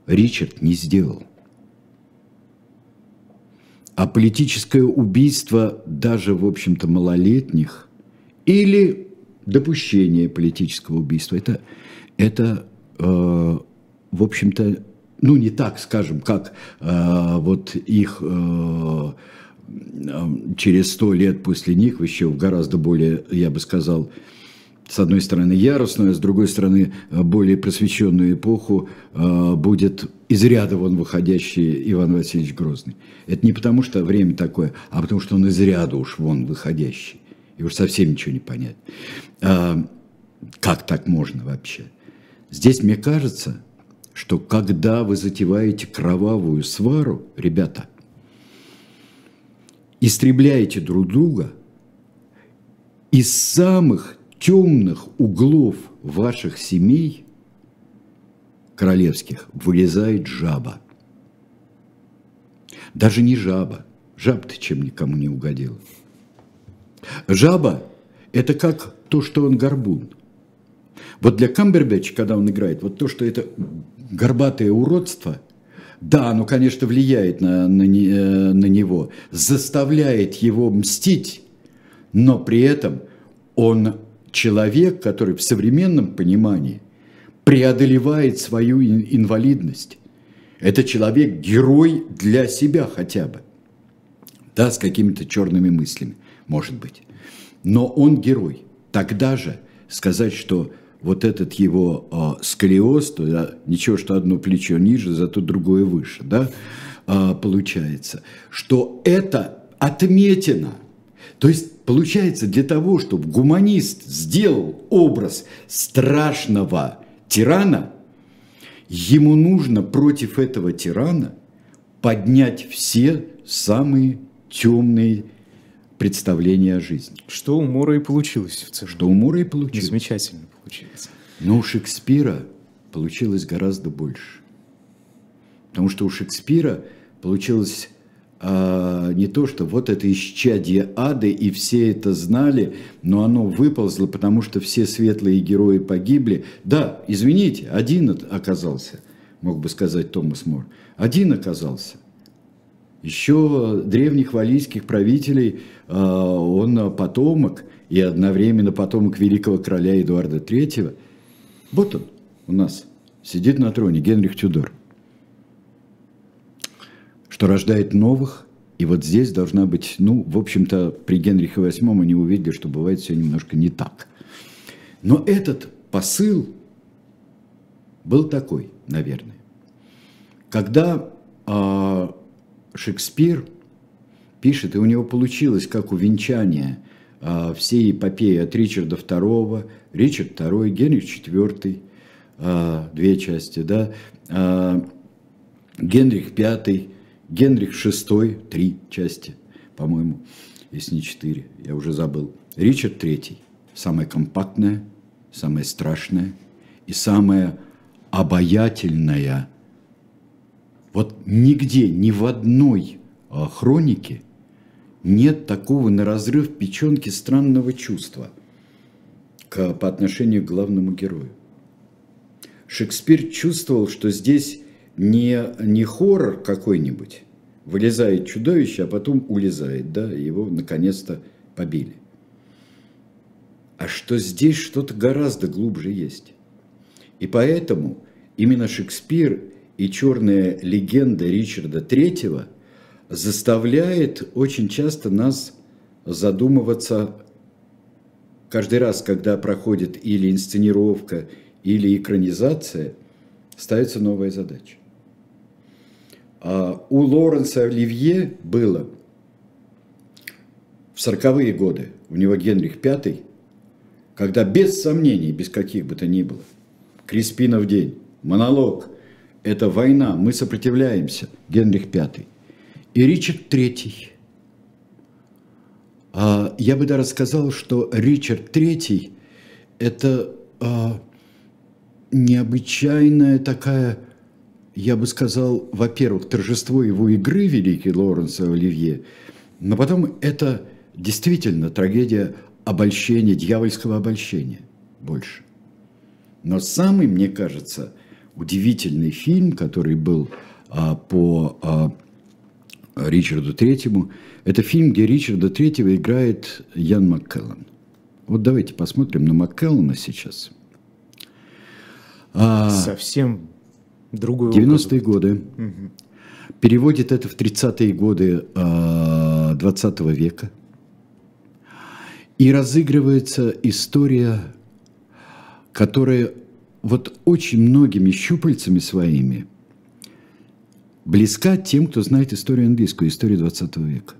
Ричард не сделал. А политическое убийство даже, в общем-то, малолетних или допущение политического убийства, это, это э, в общем-то, ну не так, скажем, как э, вот их э, через сто лет после них, еще в гораздо более, я бы сказал, с одной стороны яростную, а с другой стороны более просвещенную эпоху э, будет из ряда вон выходящий Иван Васильевич Грозный. Это не потому, что время такое, а потому, что он из ряда уж вон выходящий. И уж совсем ничего не понять. А, как так можно вообще? Здесь мне кажется, что когда вы затеваете кровавую свару, ребята, истребляете друг друга, из самых темных углов ваших семей королевских вылезает жаба. Даже не жаба. Жаба-то чем никому не угодила. Жаба – это как то, что он горбун. Вот для Камбербэтча, когда он играет, вот то, что это горбатое уродство, да, оно, конечно, влияет на, на, э, на него, заставляет его мстить, но при этом он человек, который в современном понимании преодолевает свою инвалидность. Это человек-герой для себя хотя бы. Да, с какими-то черными мыслями, может быть. Но он герой. Тогда же сказать, что вот этот его э, сколиоз, то да, ничего, что одно плечо ниже, зато другое выше, да, э, получается, что это отметина. То есть получается для того, чтобы гуманист сделал образ страшного тирана, ему нужно против этого тирана поднять все самые темные представления о жизни. Что у Мора и получилось в целом. Что у Мора и получилось. Замечательно получилось. Но у Шекспира получилось гораздо больше. Потому что у Шекспира получилось а, не то, что вот это исчадие ада, и все это знали, но оно выползло, потому что все светлые герои погибли. Да, извините, один оказался, мог бы сказать Томас Мор. Один оказался. Еще древних валийских правителей а, он потомок и одновременно потомок великого короля Эдуарда III. Вот он у нас сидит на троне, Генрих Тюдор что рождает новых. И вот здесь должна быть, ну, в общем-то, при Генрихе VIII они увидели, что бывает все немножко не так. Но этот посыл был такой, наверное. Когда э, Шекспир пишет, и у него получилось, как у венчания э, всей эпопеи от Ричарда II, Ричард II, Генрих IV, э, две части, да, э, Генрих V, Генрих VI, три части, по-моему, если не четыре, я уже забыл. Ричард III, самая компактная, самая страшная и самая обаятельная. Вот нигде, ни в одной а, хронике нет такого на разрыв печенки странного чувства к, по отношению к главному герою. Шекспир чувствовал, что здесь не, не хоррор какой-нибудь, вылезает чудовище, а потом улезает, да, его наконец-то побили. А что здесь что-то гораздо глубже есть. И поэтому именно Шекспир и черная легенда Ричарда III заставляет очень часто нас задумываться каждый раз, когда проходит или инсценировка, или экранизация, ставится новая задача. А у Лоренса Оливье было в сороковые годы, у него Генрих V, когда без сомнений, без каких бы то ни было, Криспинов день, монолог, это война, мы сопротивляемся, Генрих V. И Ричард III. А я бы даже сказал, что Ричард III – это а, необычайная такая я бы сказал, во-первых, торжество его игры великий Лоренса Оливье, но потом это действительно трагедия обольщения, дьявольского обольщения больше. Но самый, мне кажется, удивительный фильм, который был а, по а, Ричарду Третьему, это фильм, где Ричарда Третьего играет Ян Маккеллан. Вот давайте посмотрим на Маккеллана сейчас. А, Совсем Другой 90-е годы. Угу. Переводит это в 30-е годы 20 э, века. И разыгрывается история, которая вот очень многими щупальцами своими близка тем, кто знает историю английскую, историю 20 века.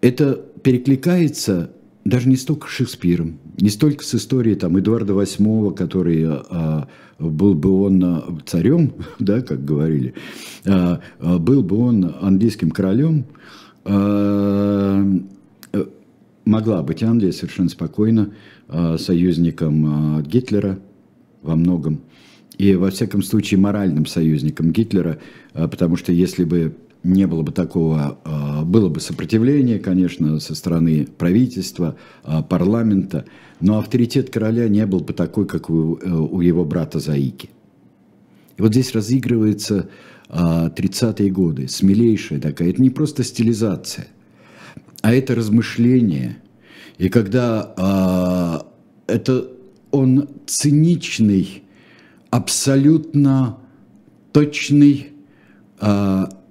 Это перекликается даже не столько с Шекспиром, не столько с историей там, Эдуарда VIII, который а, был бы он а, царем, да, как говорили, а, а, был бы он английским королем, а, могла быть Англия совершенно спокойно а, союзником а, Гитлера во многом. И, во всяком случае, моральным союзником Гитлера, а, потому что если бы не было бы такого, было бы сопротивление, конечно, со стороны правительства, парламента, но авторитет короля не был бы такой, как у, э, у его брата Заики. И вот здесь разыгрывается 30-е годы, смелейшая такая, это не просто стилизация, а это размышление. И когда это он циничный, абсолютно точный,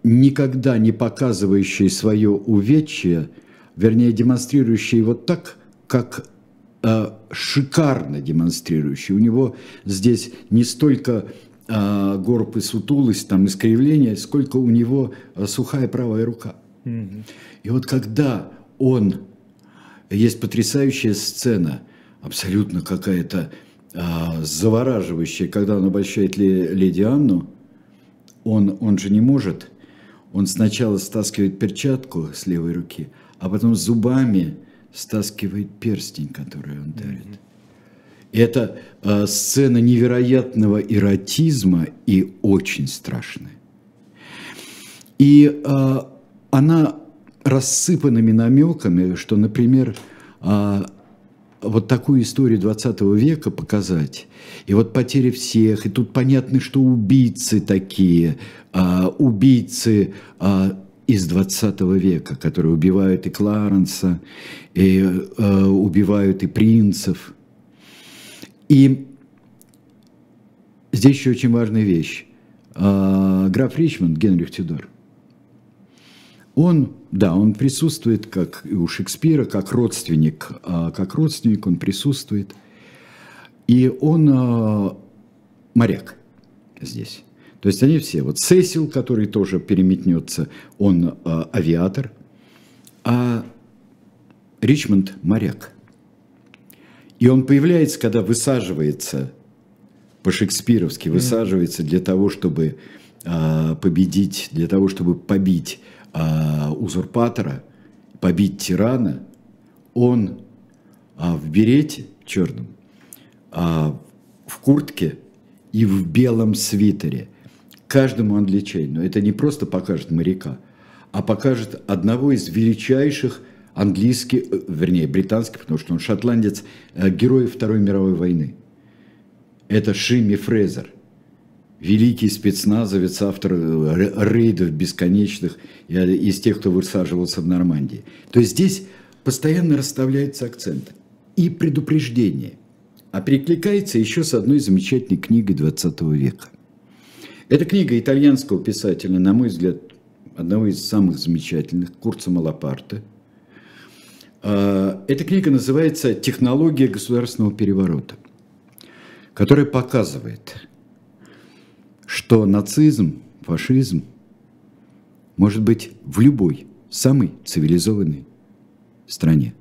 никогда не показывающий свое увечье, вернее, демонстрирующий его так, как э, шикарно демонстрирующий. У него здесь не столько э, горб и сутулость, там, искривление, сколько у него э, сухая правая рука. И вот когда он... Есть потрясающая сцена, абсолютно какая-то э, завораживающая, когда он обольщает леди Анну, он, он же не может он сначала стаскивает перчатку с левой руки, а потом зубами стаскивает перстень, который он дарит. Mm-hmm. Это э, сцена невероятного эротизма и очень страшная. И э, она рассыпанными намеками, что, например, э, вот такую историю 20 века показать, и вот потери всех, и тут понятно, что убийцы такие, а, убийцы а, из 20 века, которые убивают и Кларенса, и а, убивают и принцев. И здесь еще очень важная вещь. А, граф Ричмонд, Генрих Тюдор, он, да, он присутствует, как и у Шекспира, как родственник, а, как родственник он присутствует. И он а, моряк здесь. То есть они все. Вот Сесил, который тоже переметнется, он а, авиатор, а Ричмонд моряк. И он появляется, когда высаживается по-шекспировски, высаживается для того, чтобы победить, для того, чтобы побить а, узурпатора, побить тирана, он а, в берете черном, а, в куртке и в белом свитере. Каждому англичанину. Это не просто покажет моряка, а покажет одного из величайших английских, э, вернее, британских, потому что он шотландец, э, героев Второй мировой войны. Это Шимми Фрезер – великий спецназовец, автор э, рейдов бесконечных из тех, кто высаживался в Нормандии. То есть здесь постоянно расставляются акценты и предупреждение. А перекликается еще с одной замечательной книгой 20 века. Это книга итальянского писателя, на мой взгляд, одного из самых замечательных, Курца Малапарте. А, эта книга называется «Технология государственного переворота», которая показывает, что нацизм, фашизм может быть в любой самой цивилизованной стране.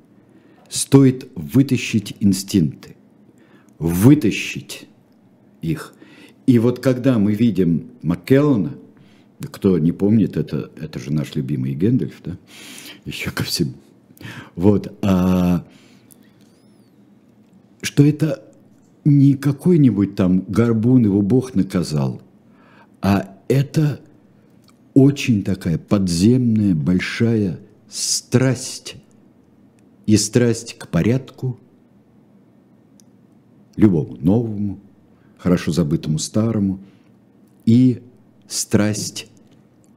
Стоит вытащить инстинкты, вытащить их. И вот когда мы видим Маккеллана, кто не помнит, это, это же наш любимый Гэндальф, да, еще ко всему. Вот, а, что это не какой-нибудь там горбун, его Бог наказал – а это очень такая подземная, большая страсть. И страсть к порядку, любому новому, хорошо забытому старому, и страсть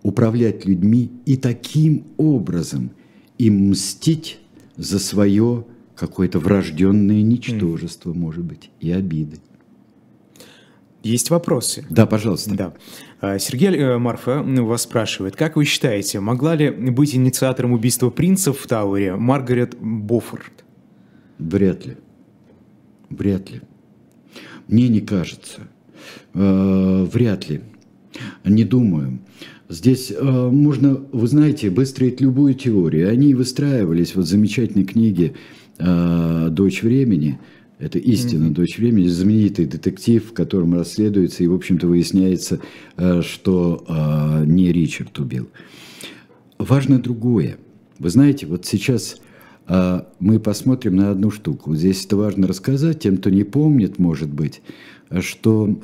управлять людьми и таким образом им мстить за свое какое-то врожденное ничтожество, может быть, и обиды. Есть вопросы? Да, пожалуйста. Да. А, Сергей э, Марфа вас спрашивает, как вы считаете, могла ли быть инициатором убийства принцев в Тауэре Маргарет Боффорд? Вряд ли. Вряд ли. Мне не кажется. Э, вряд ли. Не думаю. Здесь э, можно, вы знаете, выстроить любую теорию. Они выстраивались вот в замечательной книге э, «Дочь времени». Это истина, mm-hmm. дочь времени, знаменитый детектив, в котором расследуется и, в общем-то, выясняется, э, что э, не Ричард убил. Важно другое. Вы знаете, вот сейчас э, мы посмотрим на одну штуку. Здесь это важно рассказать тем, кто не помнит, может быть, что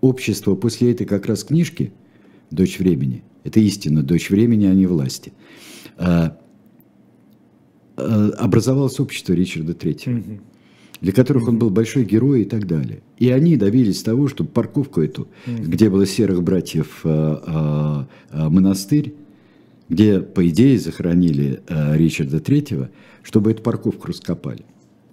общество после этой как раз книжки «Дочь времени», это истина, «Дочь времени», а не власти, образовалось общество Ричарда III, для которых он был большой герой и так далее. И они добились того, чтобы парковку эту, где было серых братьев а, монастырь, где, по идее, захоронили Ричарда III, чтобы эту парковку раскопали.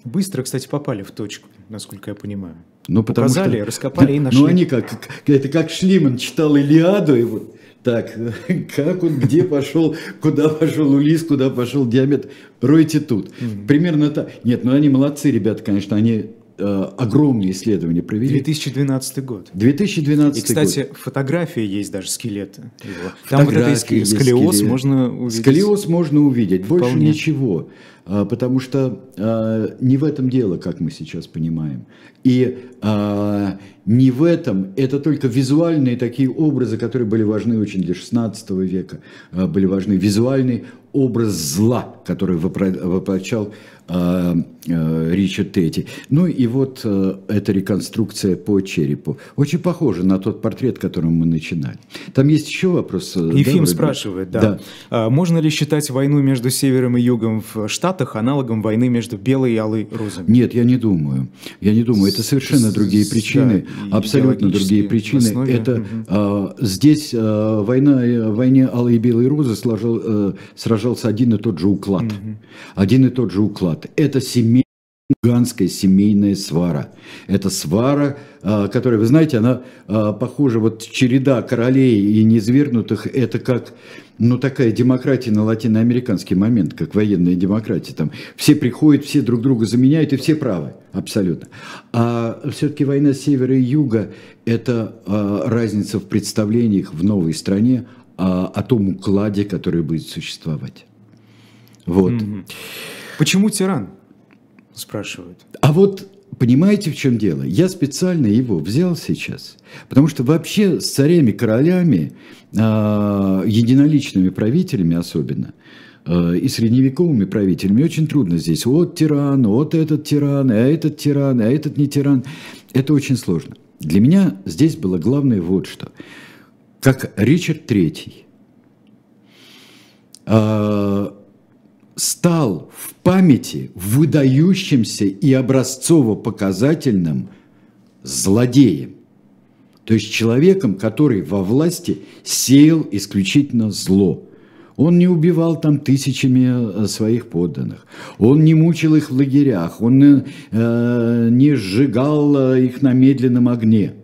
Быстро, кстати, попали в точку, насколько я понимаю. Ну, потому Указали, что, раскопали да, и нашли. Ну, они как, это как Шлиман читал Илиаду, и вот так, как он, где пошел, куда пошел Улис, куда пошел Диамет, ройте тут. Примерно так. Нет, ну они молодцы, ребята, конечно, они огромные исследования провели. 2012 год. 2012 И, кстати, год. фотографии есть даже скелета его. Там вот это сколиоз скелет. можно увидеть. Сколиоз можно увидеть, больше Вполне. ничего. А, потому что а, не в этом дело, как мы сейчас понимаем. И а, не в этом, это только визуальные такие образы, которые были важны очень для XVI века, были важны визуальный образ зла, который воплощал Ричард Тетти. Ну и вот а, эта реконструкция по черепу. Очень похоже на тот портрет, которым мы начинали. Там есть еще вопрос. Ефим да, спрашивает, да. да. А, можно ли считать войну между севером и югом в Штатах аналогом войны между белой и алой розами? Нет, я не думаю. Я не думаю. Это совершенно другие причины. Да, абсолютно другие причины. Это угу. а, здесь а, война, в войне алой и белой розы сложил, а, сражался один и тот же уклад. Угу. Один и тот же уклад. Это семейная гигантская семейная свара. Это свара, а, которая, вы знаете, она а, похожа, вот череда королей и низвергнутых, это как, ну, такая демократия на латиноамериканский момент, как военная демократия. Там все приходят, все друг друга заменяют, и все правы, абсолютно. А все-таки война севера и юга – это а, разница в представлениях в новой стране о том укладе, который будет существовать. Вот. Почему тиран? Спрашивают. А вот понимаете, в чем дело? Я специально его взял сейчас, потому что вообще с царями, королями, э, единоличными правителями особенно, э, и средневековыми правителями очень трудно здесь. Вот тиран, вот этот тиран, а этот тиран, а этот не тиран. Это очень сложно. Для меня здесь было главное вот что. Как Ричард Третий э, стал в памяти выдающимся и образцово-показательным злодеем. То есть человеком, который во власти сеял исключительно зло. Он не убивал там тысячами э, своих подданных, он не мучил их в лагерях, он э, не сжигал э, их на медленном огне –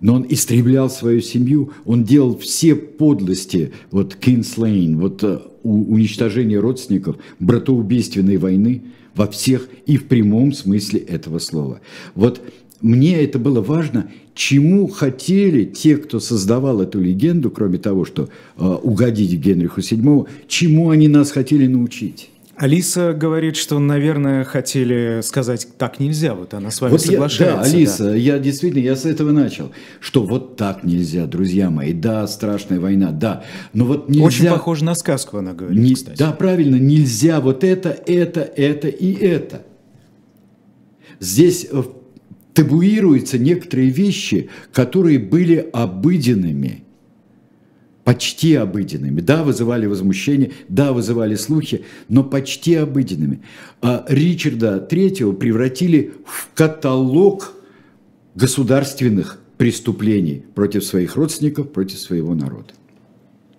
но он истреблял свою семью, он делал все подлости, вот Кинслейн, вот уничтожение родственников, братоубийственной войны во всех и в прямом смысле этого слова. Вот мне это было важно, чему хотели те, кто создавал эту легенду, кроме того, что э, угодить Генриху VII, чему они нас хотели научить. Алиса говорит, что, наверное, хотели сказать, так нельзя, вот она с вами вот соглашается. Я, да, Алиса, да. я действительно, я с этого начал, что вот так нельзя, друзья мои, да, страшная война, да, но вот нельзя... Очень похоже на сказку она говорит, не, кстати. Да, правильно, нельзя вот это, это, это и это. Здесь э, табуируются некоторые вещи, которые были обыденными – почти обыденными. Да, вызывали возмущение, да, вызывали слухи, но почти обыденными. А Ричарда Третьего превратили в каталог государственных преступлений против своих родственников, против своего народа.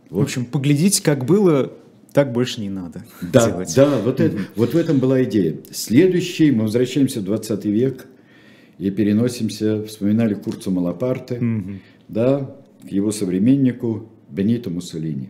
Вот. В общем, поглядите, как было, так больше не надо да, делать. Да, вот, mm-hmm. это, вот в этом была идея. Следующий, мы возвращаемся в 20 век, и переносимся, вспоминали Курца Малапарте, да, к его современнику Бенито Муссолини.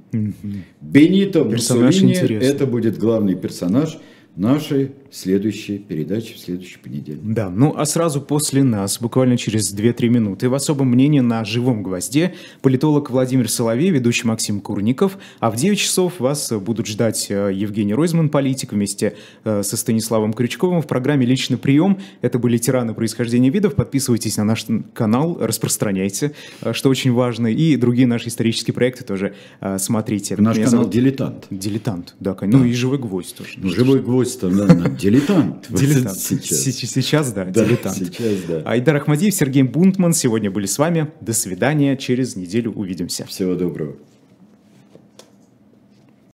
Бенито Персонаж Муссолини это будет главный персонаж нашей следующей передачи в следующий понедельник. Да, ну а сразу после нас, буквально через 2-3 минуты, в особом мнении на «Живом гвозде» политолог Владимир Соловей, ведущий Максим Курников, а в 9 часов вас будут ждать э, Евгений Ройзман, политик, вместе э, со Станиславом Крючковым в программе «Личный прием». Это были тираны происхождения видов. Подписывайтесь на наш канал, распространяйте, э, что очень важно, и другие наши исторические проекты тоже смотрите. Наш Меня канал зовут- «Дилетант». Дилетант, да, конечно. Ну и «Живой гвоздь» тоже. Ну, живой гвоздь-то, да, да, дилетант. Дилетант. Сейчас. Се- Сейчас, да, Да, дилетант. сейчас, да. Айдар Ахмадиев, Сергей Бунтман сегодня были с вами. До свидания. Через неделю увидимся. Всего доброго.